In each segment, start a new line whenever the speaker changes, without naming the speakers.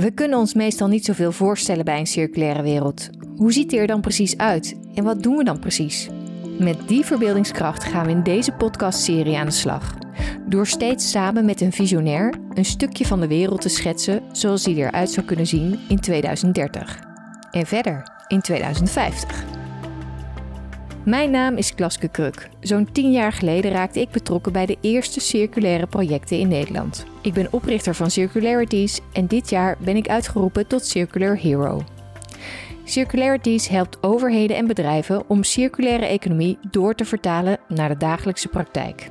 We kunnen ons meestal niet zoveel voorstellen bij een circulaire wereld. Hoe ziet die er dan precies uit en wat doen we dan precies? Met die verbeeldingskracht gaan we in deze podcastserie aan de slag. Door steeds samen met een visionair een stukje van de wereld te schetsen zoals die eruit zou kunnen zien in 2030. En verder in 2050. Mijn naam is Klaske Kruk. Zo'n tien jaar geleden raakte ik betrokken bij de eerste circulaire projecten in Nederland. Ik ben oprichter van Circularities en dit jaar ben ik uitgeroepen tot Circular Hero. Circularities helpt overheden en bedrijven om circulaire economie door te vertalen naar de dagelijkse praktijk.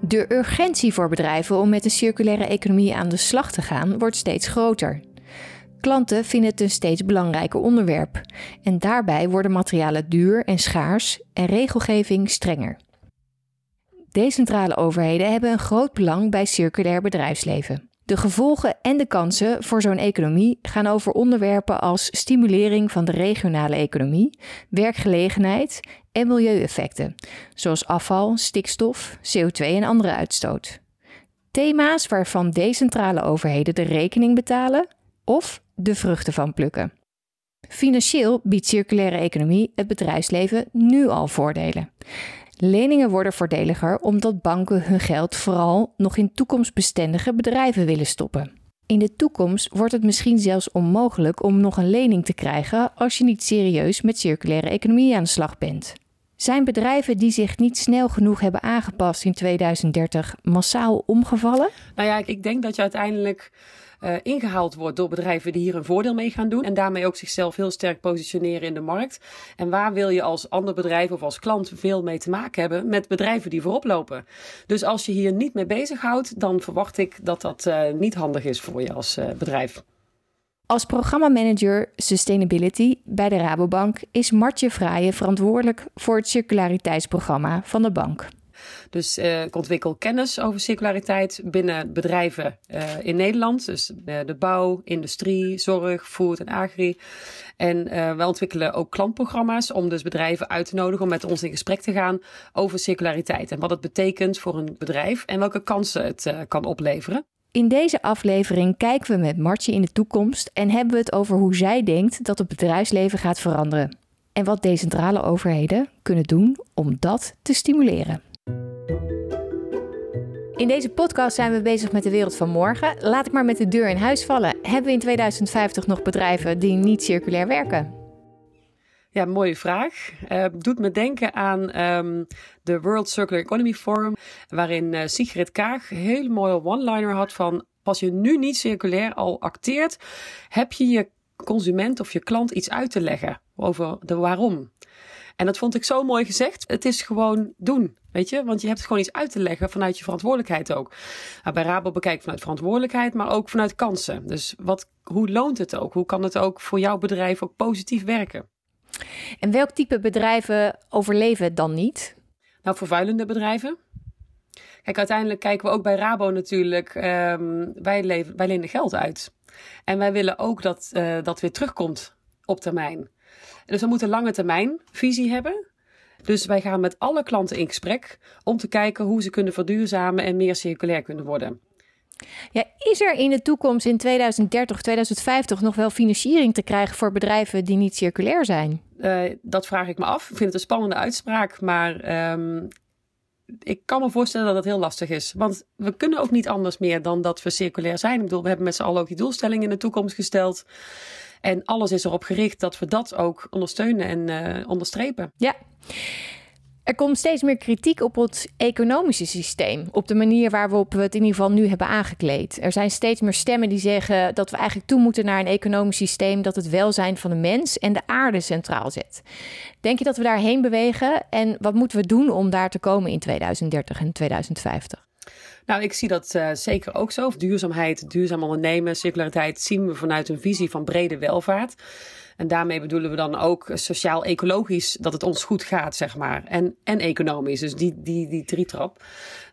De urgentie voor bedrijven om met de circulaire economie aan de slag te gaan wordt steeds groter. Klanten vinden het een steeds belangrijker onderwerp en daarbij worden materialen duur en schaars en regelgeving strenger. Decentrale overheden hebben een groot belang bij circulair bedrijfsleven. De gevolgen en de kansen voor zo'n economie gaan over onderwerpen als stimulering van de regionale economie, werkgelegenheid en milieueffecten, zoals afval, stikstof, CO2 en andere uitstoot. Thema's waarvan decentrale overheden de rekening betalen of de vruchten van plukken. Financieel biedt circulaire economie het bedrijfsleven nu al voordelen. Leningen worden voordeliger omdat banken hun geld vooral nog in toekomstbestendige bedrijven willen stoppen. In de toekomst wordt het misschien zelfs onmogelijk om nog een lening te krijgen als je niet serieus met circulaire economie aan de slag bent. Zijn bedrijven die zich niet snel genoeg hebben aangepast in 2030 massaal omgevallen?
Nou ja, ik denk dat je uiteindelijk uh, ingehaald wordt door bedrijven die hier een voordeel mee gaan doen. En daarmee ook zichzelf heel sterk positioneren in de markt. En waar wil je als ander bedrijf of als klant veel mee te maken hebben? Met bedrijven die voorop lopen. Dus als je hier niet mee bezighoudt, dan verwacht ik dat dat uh, niet handig is voor je als uh, bedrijf.
Als programmamanager Sustainability bij de Rabobank is Martje Fraaien verantwoordelijk voor het circulariteitsprogramma van de bank.
Dus uh, ik ontwikkel kennis over circulariteit binnen bedrijven uh, in Nederland. Dus de bouw, industrie, zorg, food en agri. En we ontwikkelen ook klantprogramma's om dus bedrijven uit te nodigen om met ons in gesprek te gaan over circulariteit. En wat het betekent voor een bedrijf en welke kansen het kan opleveren.
In deze aflevering kijken we met Martje in de toekomst en hebben we het over hoe zij denkt dat het bedrijfsleven gaat veranderen. En wat decentrale overheden kunnen doen om dat te stimuleren. In deze podcast zijn we bezig met de wereld van morgen. Laat ik maar met de deur in huis vallen. Hebben we in 2050 nog bedrijven die niet circulair werken?
Ja, mooie vraag. Uh, doet me denken aan um, de World Circular Economy Forum, waarin uh, Sigrid Kaag een hele mooie one-liner had van als je nu niet circulair al acteert, heb je je consument of je klant iets uit te leggen over de waarom. En dat vond ik zo mooi gezegd. Het is gewoon doen. Weet je, want je hebt gewoon iets uit te leggen vanuit je verantwoordelijkheid ook. Nou, bij Rabo bekijk vanuit verantwoordelijkheid, maar ook vanuit kansen. Dus wat, hoe loont het ook? Hoe kan het ook voor jouw bedrijf ook positief werken?
En welk type bedrijven overleven dan niet?
Nou, vervuilende bedrijven. Kijk, uiteindelijk kijken we ook bij Rabo natuurlijk. Um, wij, leven, wij lenen geld uit. En wij willen ook dat uh, dat weer terugkomt op termijn. Dus we moeten lange termijn visie hebben. Dus wij gaan met alle klanten in gesprek om te kijken hoe ze kunnen verduurzamen en meer circulair kunnen worden.
Ja, is er in de toekomst in 2030, 2050 nog wel financiering te krijgen voor bedrijven die niet circulair zijn?
Uh, dat vraag ik me af. Ik vind het een spannende uitspraak, maar um, ik kan me voorstellen dat het heel lastig is. Want we kunnen ook niet anders meer dan dat we circulair zijn. Ik bedoel, we hebben met z'n allen ook die doelstellingen in de toekomst gesteld. En alles is erop gericht dat we dat ook ondersteunen en uh, onderstrepen.
Ja. Er komt steeds meer kritiek op het economische systeem. Op de manier waarop we het in ieder geval nu hebben aangekleed. Er zijn steeds meer stemmen die zeggen dat we eigenlijk toe moeten naar een economisch systeem dat het welzijn van de mens en de aarde centraal zet. Denk je dat we daarheen bewegen? En wat moeten we doen om daar te komen in 2030 en 2050?
Nou, ik zie dat uh, zeker ook zo. Duurzaamheid, duurzaam ondernemen, circulariteit zien we vanuit een visie van brede welvaart. En daarmee bedoelen we dan ook sociaal-ecologisch dat het ons goed gaat, zeg maar. En, en economisch, dus die, die, die drietrap.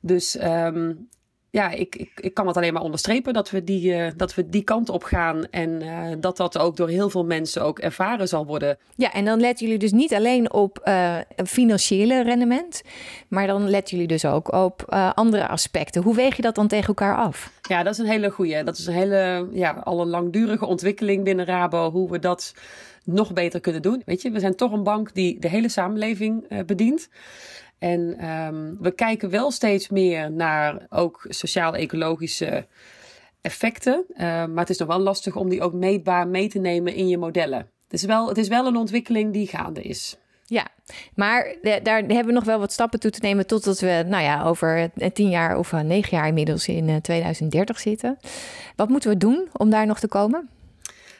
Dus um, ja, ik, ik, ik kan het alleen maar onderstrepen dat we die, uh, dat we die kant op gaan. En uh, dat dat ook door heel veel mensen ook ervaren zal worden.
Ja, en dan letten jullie dus niet alleen op uh, financiële rendement. Maar dan letten jullie dus ook op andere aspecten. Hoe weeg je dat dan tegen elkaar af?
Ja, dat is een hele goede. Dat is een hele, ja, al een langdurige ontwikkeling binnen Rabo. Hoe we dat nog beter kunnen doen. Weet je, we zijn toch een bank die de hele samenleving bedient. En um, we kijken wel steeds meer naar ook sociaal-ecologische effecten. Uh, maar het is nog wel lastig om die ook meetbaar mee te nemen in je modellen. Het is wel, het is wel een ontwikkeling die gaande is.
Ja, maar daar hebben we nog wel wat stappen toe te nemen totdat we, nou ja, over tien jaar of negen jaar inmiddels in 2030 zitten. Wat moeten we doen om daar nog te komen?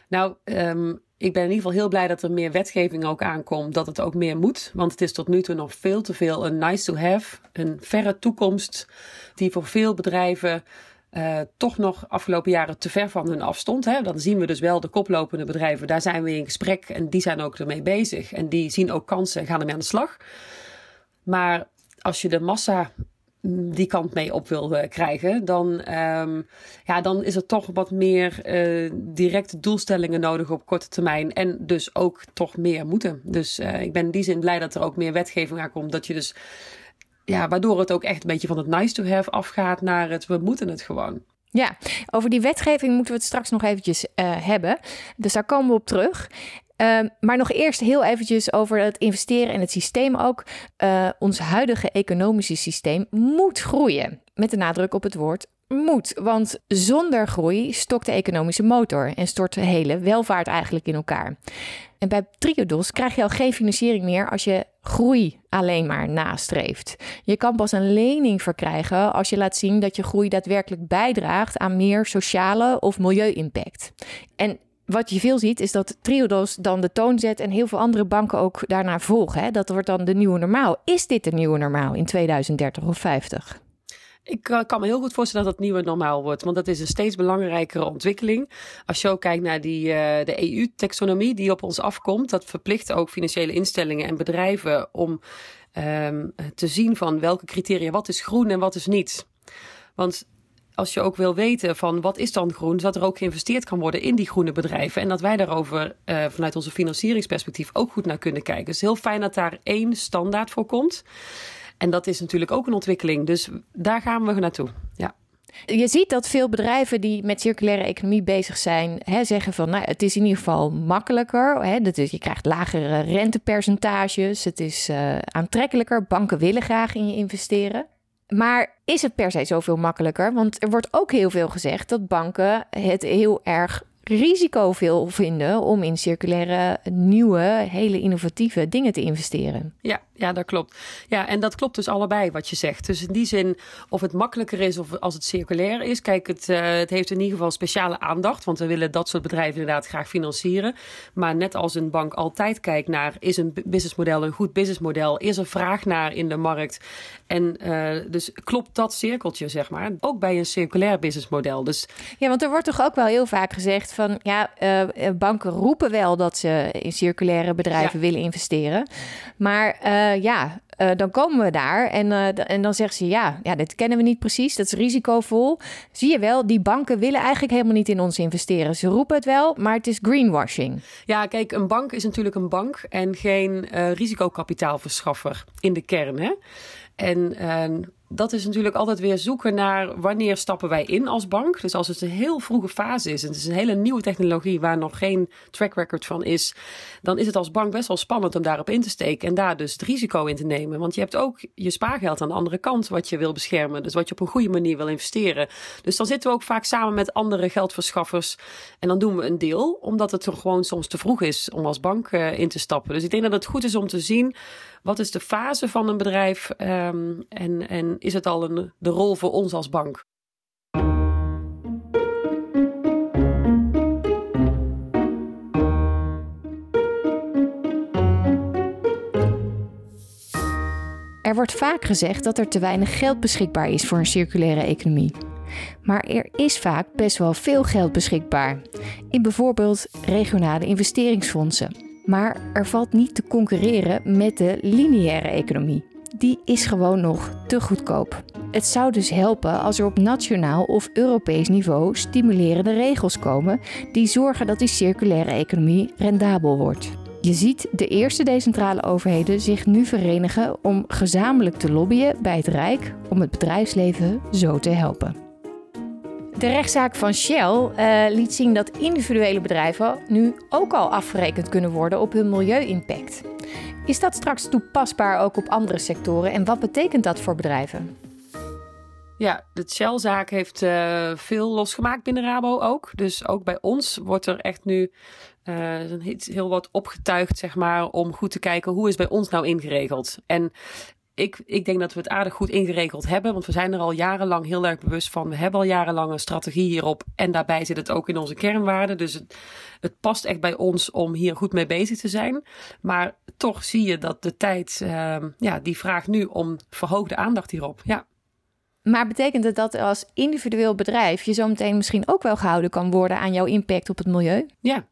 Nou, um, ik ben in ieder geval heel blij dat er meer wetgeving ook aankomt, dat het ook meer moet. Want het is tot nu toe nog veel te veel een nice to have, een verre toekomst, die voor veel bedrijven uh, toch nog afgelopen jaren te ver van hun afstond. Hè. Dan zien we dus wel de koplopende bedrijven, daar zijn we in gesprek en die zijn ook ermee bezig. En die zien ook kansen en gaan ermee aan de slag. Maar als je de massa die kant mee op wil krijgen, dan, um, ja, dan is er toch wat meer uh, directe doelstellingen nodig op korte termijn. En dus ook toch meer moeten. Dus uh, ik ben in die zin blij dat er ook meer wetgeving aankomt. Dat je dus, ja, waardoor het ook echt een beetje van het nice to have afgaat naar het we moeten het gewoon.
Ja, over die wetgeving moeten we het straks nog eventjes hebben. Dus daar komen we op terug. Uh, maar nog eerst heel eventjes over het investeren in het systeem ook. Uh, ons huidige economische systeem moet groeien. Met de nadruk op het woord moet. Want zonder groei stokt de economische motor en stort de hele welvaart eigenlijk in elkaar. En bij Triodos krijg je al geen financiering meer als je groei alleen maar nastreeft. Je kan pas een lening verkrijgen als je laat zien dat je groei daadwerkelijk bijdraagt aan meer sociale of milieu-impact. En wat je veel ziet, is dat Triodos dan de toon zet en heel veel andere banken ook daarna volgen. Hè? Dat wordt dan de nieuwe normaal. Is dit de nieuwe normaal in 2030 of 50?
Ik uh, kan me heel goed voorstellen dat het nieuwe normaal wordt. Want dat is een steeds belangrijkere ontwikkeling. Als je ook kijkt naar die, uh, de EU-taxonomie die op ons afkomt. Dat verplicht ook financiële instellingen en bedrijven om um, te zien van welke criteria, wat is groen en wat is niet. Want als je ook wil weten van wat is dan groen, zodat er ook geïnvesteerd kan worden in die groene bedrijven. En dat wij daarover uh, vanuit onze financieringsperspectief ook goed naar kunnen kijken. Is heel fijn dat daar één standaard voor komt. En dat is natuurlijk ook een ontwikkeling. Dus daar gaan we naartoe. Ja.
Je ziet dat veel bedrijven die met circulaire economie bezig zijn, hè, zeggen van nou, het is in ieder geval makkelijker. Hè, dat is, je krijgt lagere rentepercentages, het is uh, aantrekkelijker. Banken willen graag in je investeren. Maar is het per se zoveel makkelijker? Want er wordt ook heel veel gezegd dat banken het heel erg risicoveel vinden om in circulaire, nieuwe, hele innovatieve dingen te investeren.
Ja, ja, dat klopt. Ja, en dat klopt dus allebei wat je zegt. Dus in die zin, of het makkelijker is of als het circulair is. Kijk, het, uh, het heeft in ieder geval speciale aandacht. Want we willen dat soort bedrijven inderdaad graag financieren. Maar net als een bank altijd kijkt naar, is een businessmodel een goed businessmodel? Is er vraag naar in de markt? En uh, dus klopt dat cirkeltje, zeg maar. Ook bij een circulair businessmodel. Dus...
Ja, want er wordt toch ook wel heel vaak gezegd van, ja, uh, banken roepen wel dat ze in circulaire bedrijven ja. willen investeren. Maar uh, ja, uh, dan komen we daar en, uh, en dan zeggen ze ja, ja, dit kennen we niet precies, dat is risicovol. Zie je wel, die banken willen eigenlijk helemaal niet in ons investeren. Ze roepen het wel, maar het is greenwashing.
Ja, kijk, een bank is natuurlijk een bank en geen uh, risicokapitaalverschaffer in de kern. Hè? En dat is natuurlijk altijd weer zoeken naar wanneer stappen wij in als bank. Dus als het een heel vroege fase is en het is een hele nieuwe technologie waar nog geen track record van is, dan is het als bank best wel spannend om daarop in te steken en daar dus het risico in te nemen. Want je hebt ook je spaargeld aan de andere kant wat je wil beschermen, dus wat je op een goede manier wil investeren. Dus dan zitten we ook vaak samen met andere geldverschaffers en dan doen we een deel, omdat het er gewoon soms te vroeg is om als bank uh, in te stappen. Dus ik denk dat het goed is om te zien wat is de fase van een bedrijf um, en, en is het al een, de rol voor ons als bank?
Er wordt vaak gezegd dat er te weinig geld beschikbaar is voor een circulaire economie. Maar er is vaak best wel veel geld beschikbaar. In bijvoorbeeld regionale investeringsfondsen. Maar er valt niet te concurreren met de lineaire economie die is gewoon nog te goedkoop. Het zou dus helpen als er op nationaal of Europees niveau stimulerende regels komen die zorgen dat die circulaire economie rendabel wordt. Je ziet de eerste decentrale overheden zich nu verenigen om gezamenlijk te lobbyen bij het Rijk om het bedrijfsleven zo te helpen. De rechtszaak van Shell uh, liet zien dat individuele bedrijven nu ook al afgerekend kunnen worden op hun milieu-impact. Is dat straks toepasbaar ook op andere sectoren en wat betekent dat voor bedrijven?
Ja, de Shell-zaak heeft uh, veel losgemaakt binnen Rabo ook. Dus ook bij ons wordt er echt nu uh, heel wat opgetuigd, zeg maar, om goed te kijken hoe is bij ons nou ingeregeld. En ik, ik denk dat we het aardig goed ingeregeld hebben. Want we zijn er al jarenlang heel erg bewust van. We hebben al jarenlang een strategie hierop. En daarbij zit het ook in onze kernwaarden. Dus het, het past echt bij ons om hier goed mee bezig te zijn. Maar toch zie je dat de tijd, uh, ja, die vraagt nu om verhoogde aandacht hierop. Ja.
Maar betekent het dat als individueel bedrijf je zo meteen misschien ook wel gehouden kan worden aan jouw impact op het milieu?
Ja,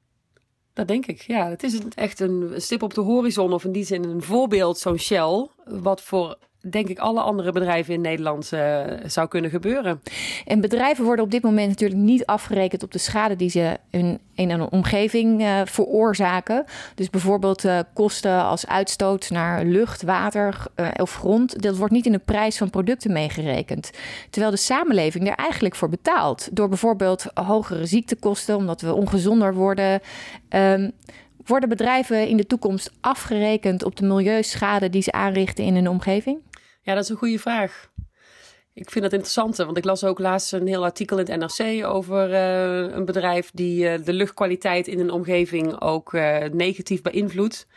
dat denk ik. Ja, het is echt een stip op de horizon of in die zin een voorbeeld, zo'n Shell, wat voor denk ik alle andere bedrijven in Nederland uh, zou kunnen gebeuren.
En bedrijven worden op dit moment natuurlijk niet afgerekend op de schade die ze in, in een omgeving uh, veroorzaken. Dus bijvoorbeeld uh, kosten als uitstoot naar lucht, water of grond. Dat wordt niet in de prijs van producten meegerekend. Terwijl de samenleving er eigenlijk voor betaalt. Door bijvoorbeeld hogere ziektekosten, omdat we ongezonder worden. Um, worden bedrijven in de toekomst afgerekend op de milieuschade die ze aanrichten in hun omgeving?
Ja, dat is een goede vraag. Ik vind dat interessant, want ik las ook laatst een heel artikel in het NRC over uh, een bedrijf die uh, de luchtkwaliteit in een omgeving ook uh, negatief beïnvloedt.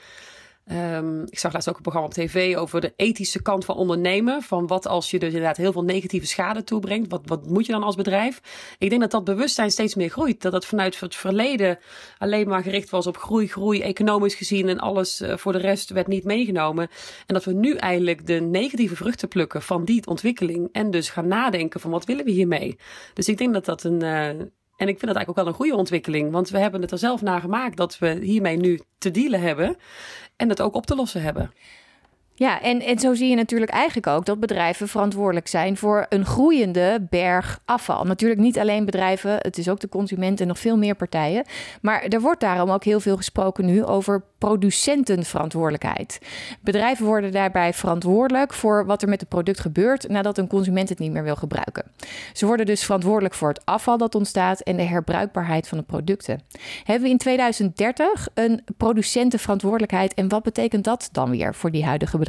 Um, ik zag laatst ook een programma op tv over de ethische kant van ondernemen. Van wat als je dus inderdaad heel veel negatieve schade toebrengt. Wat, wat moet je dan als bedrijf? Ik denk dat dat bewustzijn steeds meer groeit. Dat het vanuit het verleden alleen maar gericht was op groei, groei, economisch gezien. En alles uh, voor de rest werd niet meegenomen. En dat we nu eigenlijk de negatieve vruchten plukken van die ontwikkeling. En dus gaan nadenken van wat willen we hiermee? Dus ik denk dat dat een, uh, en ik vind dat eigenlijk ook wel een goede ontwikkeling. Want we hebben het er zelf naar gemaakt dat we hiermee nu te dealen hebben. En het ook op te lossen hebben.
Ja, en, en zo zie je natuurlijk eigenlijk ook dat bedrijven verantwoordelijk zijn voor een groeiende berg afval. Natuurlijk niet alleen bedrijven, het is ook de consument en nog veel meer partijen. Maar er wordt daarom ook heel veel gesproken nu over producentenverantwoordelijkheid. Bedrijven worden daarbij verantwoordelijk voor wat er met het product gebeurt nadat een consument het niet meer wil gebruiken. Ze worden dus verantwoordelijk voor het afval dat ontstaat en de herbruikbaarheid van de producten. Hebben we in 2030 een producentenverantwoordelijkheid en wat betekent dat dan weer voor die huidige bedrijven?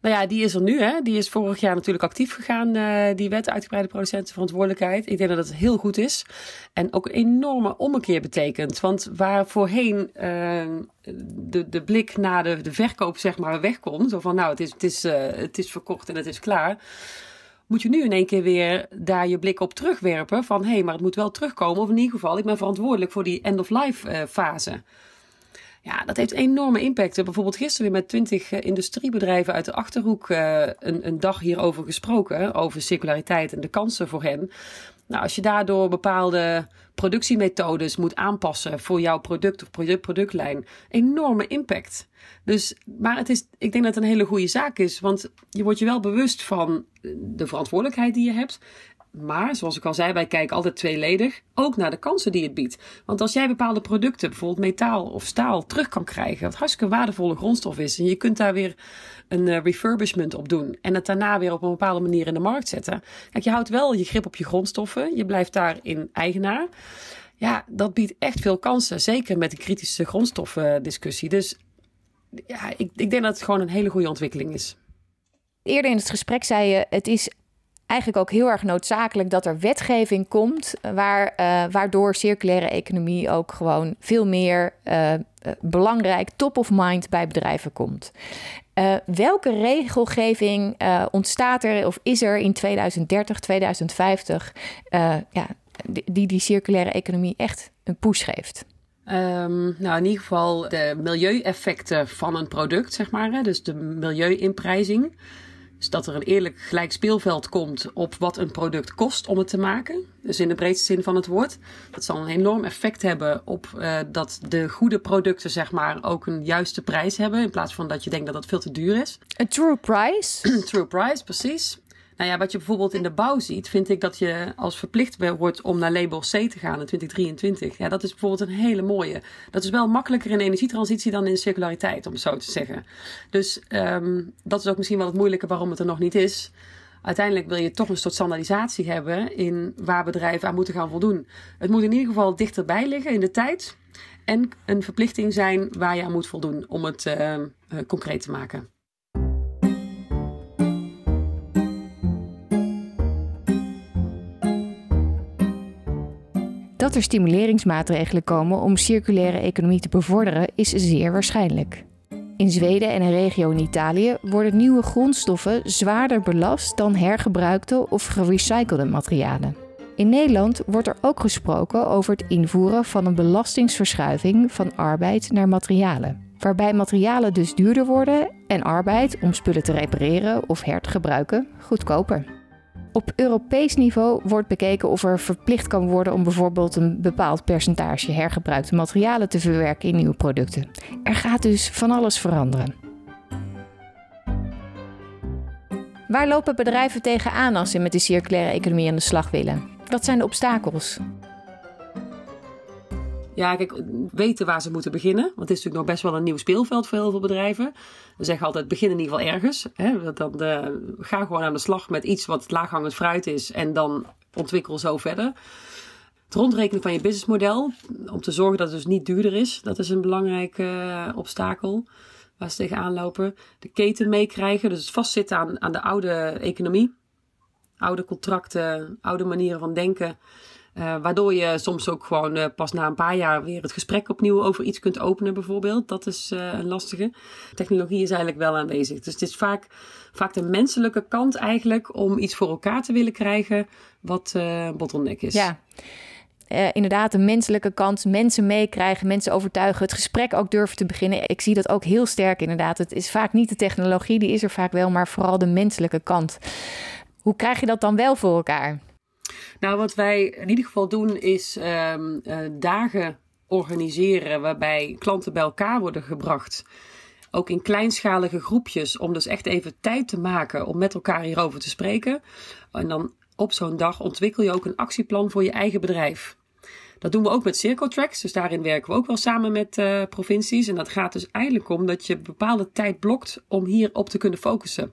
Nou ja, die is er nu. Hè. Die is vorig jaar natuurlijk actief gegaan, uh, die wet uitgebreide producentenverantwoordelijkheid. Ik denk dat het heel goed is. En ook een enorme ommekeer betekent. Want waar voorheen uh, de, de blik naar de, de verkoop zeg maar wegkomt. Zo van nou, het is, het, is, uh, het is verkocht en het is klaar moet je nu in één keer weer daar je blik op terugwerpen. Van hé, hey, maar het moet wel terugkomen. Of in ieder geval, ik ben verantwoordelijk voor die end-of-life fase. Ja, dat heeft enorme impact. Bijvoorbeeld gisteren weer met twintig eh, industriebedrijven uit de Achterhoek uh, een, een dag hierover gesproken. Over circulariteit en de kansen voor hen. Nou, als je daardoor bepaalde productiemethodes moet aanpassen voor jouw product of product, productlijn, enorme impact. Dus, maar het is, ik denk dat het een hele goede zaak is, want je wordt je wel bewust van de verantwoordelijkheid die je hebt. Maar, zoals ik al zei, wij kijken altijd tweeledig ook naar de kansen die het biedt. Want als jij bepaalde producten, bijvoorbeeld metaal of staal, terug kan krijgen, wat hartstikke waardevolle grondstof is, en je kunt daar weer een uh, refurbishment op doen en het daarna weer op een bepaalde manier in de markt zetten. Kijk, je houdt wel je grip op je grondstoffen, je blijft daarin eigenaar. Ja, dat biedt echt veel kansen, zeker met de kritische grondstoffendiscussie. Dus ja, ik, ik denk dat het gewoon een hele goede ontwikkeling is.
Eerder in het gesprek zei je: het is eigenlijk ook heel erg noodzakelijk dat er wetgeving komt, waar, uh, waardoor circulaire economie ook gewoon veel meer uh, belangrijk, top of mind bij bedrijven komt. Welke regelgeving ontstaat er of is er in 2030, 2050 ja, die die circulaire economie echt een push geeft?
Um, nou, in ieder geval de milieueffecten van een product, zeg maar. Hè? Dus de milieuinprijzing. Dus dat er een eerlijk gelijk speelveld komt op wat een product kost om het te maken. Dus in de breedste zin van het woord. Dat zal een enorm effect hebben op uh, dat de goede producten, zeg maar, ook een juiste prijs hebben. In plaats van dat je denkt dat dat veel te duur is.
Een true price.
true price, precies. Nou ja, wat je bijvoorbeeld in de bouw ziet, vind ik dat je als verplicht wordt om naar label C te gaan in 2023. Ja, dat is bijvoorbeeld een hele mooie. Dat is wel makkelijker in energietransitie dan in circulariteit, om het zo te zeggen. Dus um, dat is ook misschien wel het moeilijke waarom het er nog niet is. Uiteindelijk wil je toch een soort standaardisatie hebben in waar bedrijven aan moeten gaan voldoen. Het moet in ieder geval dichterbij liggen in de tijd. En een verplichting zijn waar je aan moet voldoen om het uh, concreet te maken.
Dat er stimuleringsmaatregelen komen om circulaire economie te bevorderen is zeer waarschijnlijk. In Zweden en een regio in Italië worden nieuwe grondstoffen zwaarder belast dan hergebruikte of gerecyclede materialen. In Nederland wordt er ook gesproken over het invoeren van een belastingsverschuiving van arbeid naar materialen. Waarbij materialen dus duurder worden en arbeid om spullen te repareren of her te gebruiken goedkoper. Op Europees niveau wordt bekeken of er verplicht kan worden om bijvoorbeeld een bepaald percentage hergebruikte materialen te verwerken in nieuwe producten. Er gaat dus van alles veranderen. Waar lopen bedrijven tegenaan als ze met de circulaire economie aan de slag willen? Wat zijn de obstakels?
Ja, kijk, weten waar ze moeten beginnen. Want het is natuurlijk nog best wel een nieuw speelveld voor heel veel bedrijven. We zeggen altijd, begin in ieder geval ergens. Hè? Dan, de, ga gewoon aan de slag met iets wat laaghangend fruit is. En dan ontwikkel zo verder. Het rondrekenen van je businessmodel. Om te zorgen dat het dus niet duurder is. Dat is een belangrijk uh, obstakel waar ze tegenaan lopen. De keten meekrijgen. Dus het vastzitten aan, aan de oude economie. Oude contracten, oude manieren van denken. Uh, waardoor je soms ook gewoon uh, pas na een paar jaar weer het gesprek opnieuw over iets kunt openen, bijvoorbeeld. Dat is uh, een lastige. Technologie is eigenlijk wel aanwezig. Dus het is vaak, vaak de menselijke kant eigenlijk om iets voor elkaar te willen krijgen, wat bottleneck is.
Ja. inderdaad, de menselijke kant, mensen meekrijgen, mensen overtuigen, het gesprek ook durven te beginnen. Ik zie dat ook heel sterk inderdaad. Het is vaak niet de technologie, die is er vaak wel, maar vooral de menselijke kant. Hoe krijg je dat dan wel voor elkaar?
Nou, wat wij in ieder geval doen is um, uh, dagen organiseren waarbij klanten bij elkaar worden gebracht. Ook in kleinschalige groepjes, om dus echt even tijd te maken om met elkaar hierover te spreken. En dan op zo'n dag ontwikkel je ook een actieplan voor je eigen bedrijf. Dat doen we ook met Circotracks. Dus daarin werken we ook wel samen met uh, provincies. En dat gaat dus eigenlijk om dat je bepaalde tijd blokt om hierop te kunnen focussen.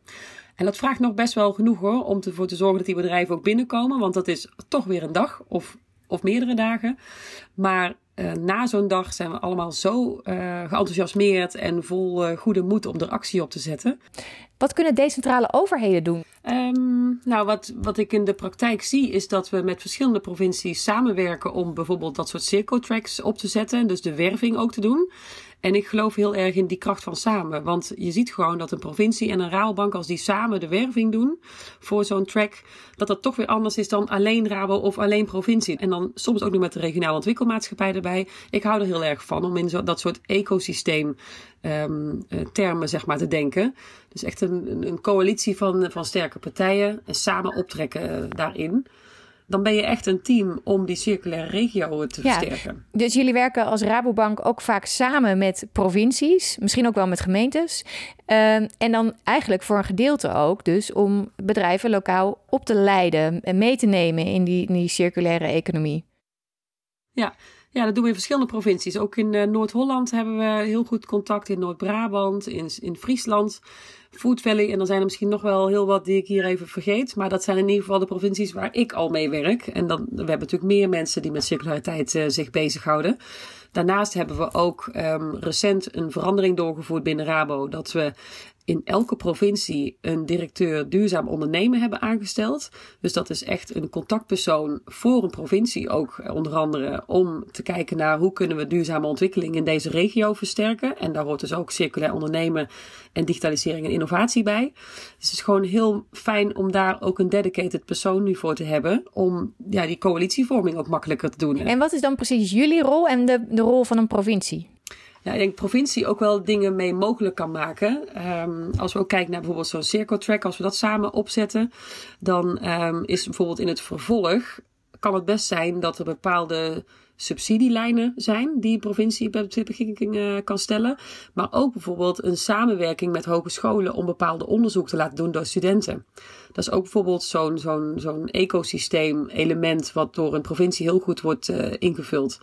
En dat vraagt nog best wel genoeg hoor, om ervoor te zorgen dat die bedrijven ook binnenkomen. Want dat is toch weer een dag of, of meerdere dagen. Maar uh, na zo'n dag zijn we allemaal zo uh, geenthousiasmeerd en vol uh, goede moed om er actie op te zetten.
Wat kunnen decentrale overheden doen?
Um, nou, wat, wat ik in de praktijk zie, is dat we met verschillende provincies samenwerken om bijvoorbeeld dat soort circo-tracks op te zetten. Dus de werving ook te doen. En ik geloof heel erg in die kracht van samen. Want je ziet gewoon dat een provincie en een Rabobank, als die samen de werving doen voor zo'n track, dat dat toch weer anders is dan alleen Rabo of alleen provincie. En dan soms ook nog met de regionale ontwikkelmaatschappij erbij. Ik hou er heel erg van om in zo, dat soort ecosysteem um, termen zeg maar, te denken. Dus echt een, een coalitie van, van sterke partijen en samen optrekken uh, daarin dan ben je echt een team om die circulaire regio te ja, versterken.
Dus jullie werken als Rabobank ook vaak samen met provincies, misschien ook wel met gemeentes. Uh, en dan eigenlijk voor een gedeelte ook, dus om bedrijven lokaal op te leiden en mee te nemen in die, in die circulaire economie.
Ja, ja, dat doen we in verschillende provincies. Ook in uh, Noord-Holland hebben we heel goed contact. In Noord-Brabant, in, in Friesland, Food Valley. En dan zijn er misschien nog wel heel wat die ik hier even vergeet. Maar dat zijn in ieder geval de provincies waar ik al mee werk. En dan, we hebben natuurlijk meer mensen die met circulariteit uh, zich bezighouden. Daarnaast hebben we ook um, recent een verandering doorgevoerd binnen Rabo. Dat we in elke provincie een directeur duurzaam ondernemen hebben aangesteld. Dus dat is echt een contactpersoon voor een provincie ook eh, onder andere om te kijken naar hoe kunnen we duurzame ontwikkeling in deze regio versterken. En daar hoort dus ook circulair ondernemen en digitalisering en innovatie bij. Dus het is gewoon heel fijn om daar ook een dedicated persoon nu voor te hebben om ja, die coalitievorming ook makkelijker te doen.
En wat is dan precies jullie rol en de, de rol van een provincie?
Ja, ik denk provincie ook wel dingen mee mogelijk kan maken. Um, als we ook kijken naar bijvoorbeeld zo'n circle track, als we dat samen opzetten, dan um, is bijvoorbeeld in het vervolg kan het best zijn dat er bepaalde subsidielijnen zijn die een provincie bij beschikking uh, kan stellen. Maar ook bijvoorbeeld een samenwerking met hogescholen om bepaalde onderzoek te laten doen door studenten. Dat is ook bijvoorbeeld zo'n zo'n zo'n ecosysteem-element wat door een provincie heel goed wordt uh, ingevuld.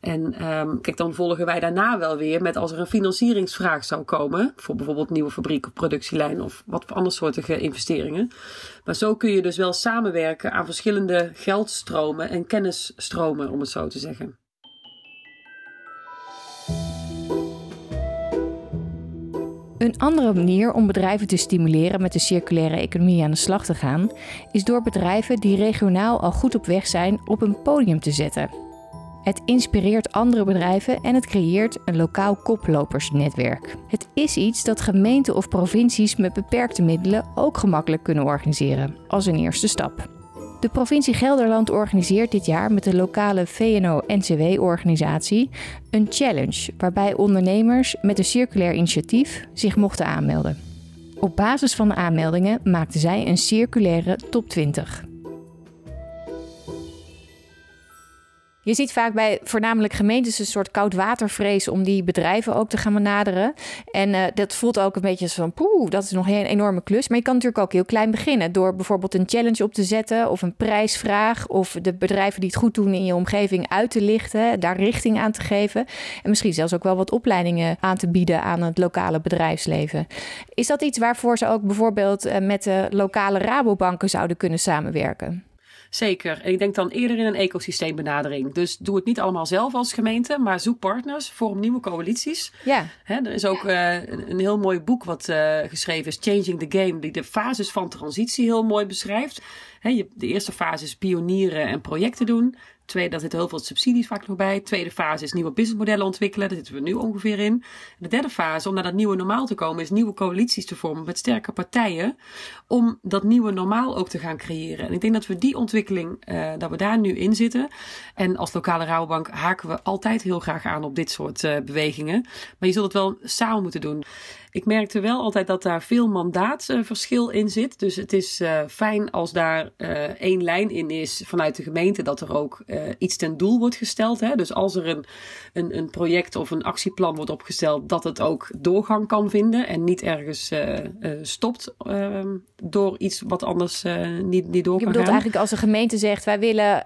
En um, kijk, dan volgen wij daarna wel weer met als er een financieringsvraag zou komen. Voor bijvoorbeeld nieuwe fabriek of productielijn of wat voor andere soorten investeringen. Maar zo kun je dus wel samenwerken aan verschillende geldstromen en kennisstromen, om het zo te zeggen.
Een andere manier om bedrijven te stimuleren met de circulaire economie aan de slag te gaan, is door bedrijven die regionaal al goed op weg zijn op een podium te zetten. Het inspireert andere bedrijven en het creëert een lokaal koplopersnetwerk. Het is iets dat gemeenten of provincies met beperkte middelen ook gemakkelijk kunnen organiseren, als een eerste stap. De provincie Gelderland organiseert dit jaar met de lokale VNO-NCW-organisatie een challenge waarbij ondernemers met een circulair initiatief zich mochten aanmelden. Op basis van de aanmeldingen maakten zij een circulaire top 20. Je ziet vaak bij voornamelijk gemeentes een soort koudwatervrees om die bedrijven ook te gaan benaderen. En uh, dat voelt ook een beetje van, poeh, dat is nog een enorme klus. Maar je kan natuurlijk ook heel klein beginnen door bijvoorbeeld een challenge op te zetten of een prijsvraag of de bedrijven die het goed doen in je omgeving uit te lichten, daar richting aan te geven. En misschien zelfs ook wel wat opleidingen aan te bieden aan het lokale bedrijfsleven. Is dat iets waarvoor ze ook bijvoorbeeld uh, met de lokale Rabobanken zouden kunnen samenwerken?
Zeker. En ik denk dan eerder in een ecosysteembenadering. Dus doe het niet allemaal zelf als gemeente, maar zoek partners, vorm nieuwe coalities.
Ja.
Hè, er is ook uh, een heel mooi boek wat uh, geschreven is, Changing the Game, die de fases van transitie heel mooi beschrijft. Hè, je, de eerste fase is pionieren en projecten doen. Tweede, daar zitten heel veel subsidies vaak nog bij. Tweede fase is nieuwe businessmodellen ontwikkelen. Daar zitten we nu ongeveer in. De derde fase, om naar dat nieuwe normaal te komen, is nieuwe coalities te vormen met sterke partijen. Om dat nieuwe normaal ook te gaan creëren. En ik denk dat we die ontwikkeling, uh, dat we daar nu in zitten. En als lokale Rabobank haken we altijd heel graag aan op dit soort uh, bewegingen. Maar je zult het wel samen moeten doen. Ik merkte wel altijd dat daar veel mandaatsverschil in zit. Dus het is uh, fijn als daar uh, één lijn in is vanuit de gemeente, dat er ook uh, iets ten doel wordt gesteld. Hè? Dus als er een, een, een project of een actieplan wordt opgesteld, dat het ook doorgang kan vinden en niet ergens stopt ehm, door iets wat anders niet, niet door
Je
kan
bedoelt
gaan.
eigenlijk als een gemeente zegt, wij willen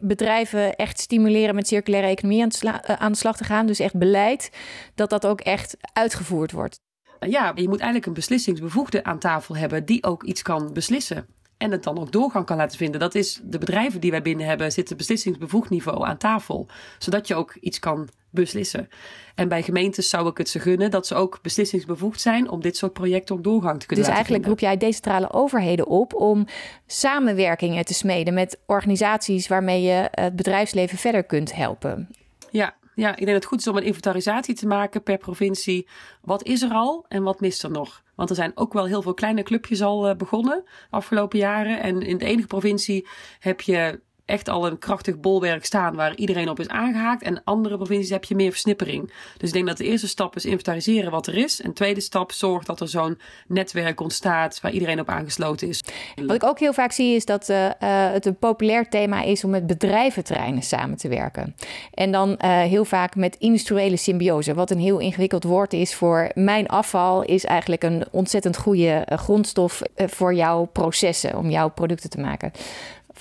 bedrijven echt stimuleren met circulaire economie aan, aan de slag te gaan. Dus echt beleid, dat dat ook echt uitgevoerd wordt
ja, je moet eigenlijk een beslissingsbevoegde aan tafel hebben die ook iets kan beslissen. En het dan ook doorgang kan laten vinden. Dat is de bedrijven die wij binnen hebben, zitten beslissingsbevoegd niveau aan tafel. Zodat je ook iets kan beslissen. En bij gemeentes zou ik het ze gunnen dat ze ook beslissingsbevoegd zijn om dit soort projecten ook doorgang te kunnen
dus eigenlijk roep jij decentrale overheden op om samenwerkingen te smeden met organisaties waarmee je het bedrijfsleven verder kunt helpen.
Ja, ja, ik denk dat het goed is om een inventarisatie te maken per provincie. Wat is er al en wat mist er nog? Want er zijn ook wel heel veel kleine clubjes al begonnen afgelopen jaren. En in de enige provincie heb je echt al een krachtig bolwerk staan waar iedereen op is aangehaakt. En andere provincies heb je meer versnippering. Dus ik denk dat de eerste stap is inventariseren wat er is. En de tweede stap zorgt dat er zo'n netwerk ontstaat waar iedereen op aangesloten is.
Wat ik ook heel vaak zie is dat uh, uh, het een populair thema is om met bedrijventerreinen samen te werken. En dan uh, heel vaak met industriële symbiose. Wat een heel ingewikkeld woord is voor mijn afval is eigenlijk een ontzettend goede grondstof voor jouw processen, om jouw producten te maken.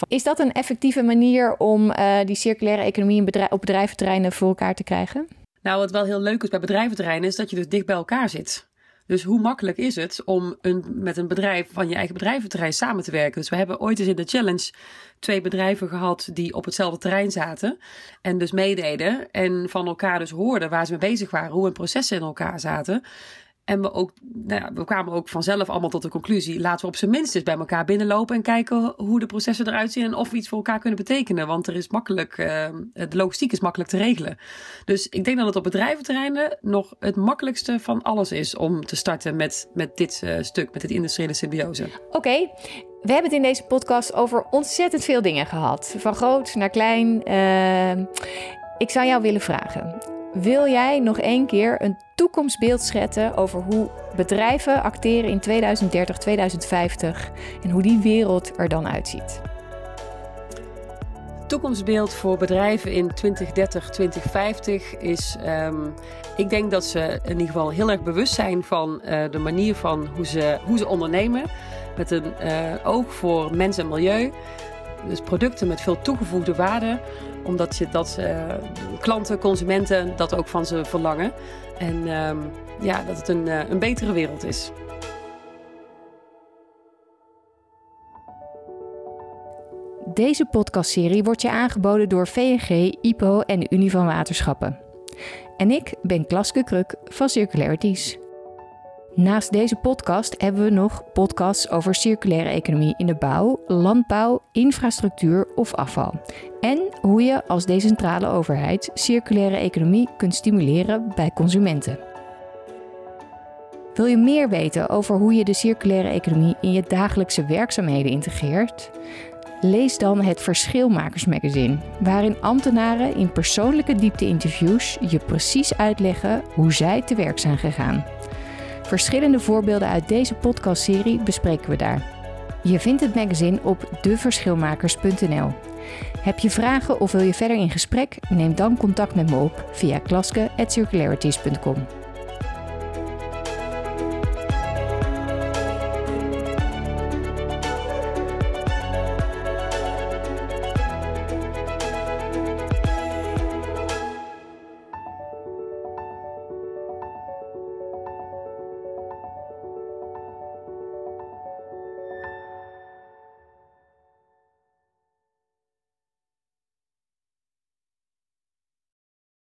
Is dat een effectieve manier om uh, die circulaire economie op bedrijventerreinen voor elkaar te krijgen?
Nou, wat wel heel leuk is bij bedrijventerreinen, is dat je dus dicht bij elkaar zit. Dus hoe makkelijk is het om een, met een bedrijf van je eigen bedrijventerrein samen te werken? Dus we hebben ooit eens in de challenge twee bedrijven gehad die op hetzelfde terrein zaten. En dus meededen en van elkaar dus hoorden waar ze mee bezig waren, hoe hun processen in elkaar zaten. En we, ook, nou ja, we kwamen ook vanzelf allemaal tot de conclusie: laten we op zijn minst eens bij elkaar binnenlopen en kijken hoe de processen eruit zien en of we iets voor elkaar kunnen betekenen. Want er is makkelijk, uh, de logistiek is makkelijk te regelen. Dus ik denk dat het op bedrijventerreinen nog het makkelijkste van alles is om te starten met, met dit uh, stuk, met dit industriële symbiose.
Oké. We hebben het in deze podcast over ontzettend veel dingen gehad. Van groot naar klein. Uh, ik zou jou willen vragen. Wil jij nog één keer een toekomstbeeld schetsen over hoe bedrijven acteren in 2030, 2050 en hoe die wereld er dan uitziet?
toekomstbeeld voor bedrijven in 2030, 2050 is. Um, ik denk dat ze in ieder geval heel erg bewust zijn van uh, de manier van hoe ze, hoe ze ondernemen. Met een uh, oog voor mens en milieu. Dus producten met veel toegevoegde waarde, omdat je dat uh, klanten, consumenten dat ook van ze verlangen. En um, ja, dat het een, een betere wereld is.
Deze podcastserie wordt je aangeboden door VNG, IPO en de Unie van Waterschappen. En ik ben Klaske Kruk van Circularities. Naast deze podcast hebben we nog podcasts over circulaire economie in de bouw, landbouw, infrastructuur of afval. En hoe je als decentrale overheid circulaire economie kunt stimuleren bij consumenten. Wil je meer weten over hoe je de circulaire economie in je dagelijkse werkzaamheden integreert? Lees dan het Verschilmakersmagazine, waarin ambtenaren in persoonlijke diepte-interviews je precies uitleggen hoe zij te werk zijn gegaan. Verschillende voorbeelden uit deze podcastserie bespreken we daar. Je vindt het magazine op deverschilmakers.nl. Heb je vragen of wil je verder in gesprek? Neem dan contact met me op via klaske.circularities.com.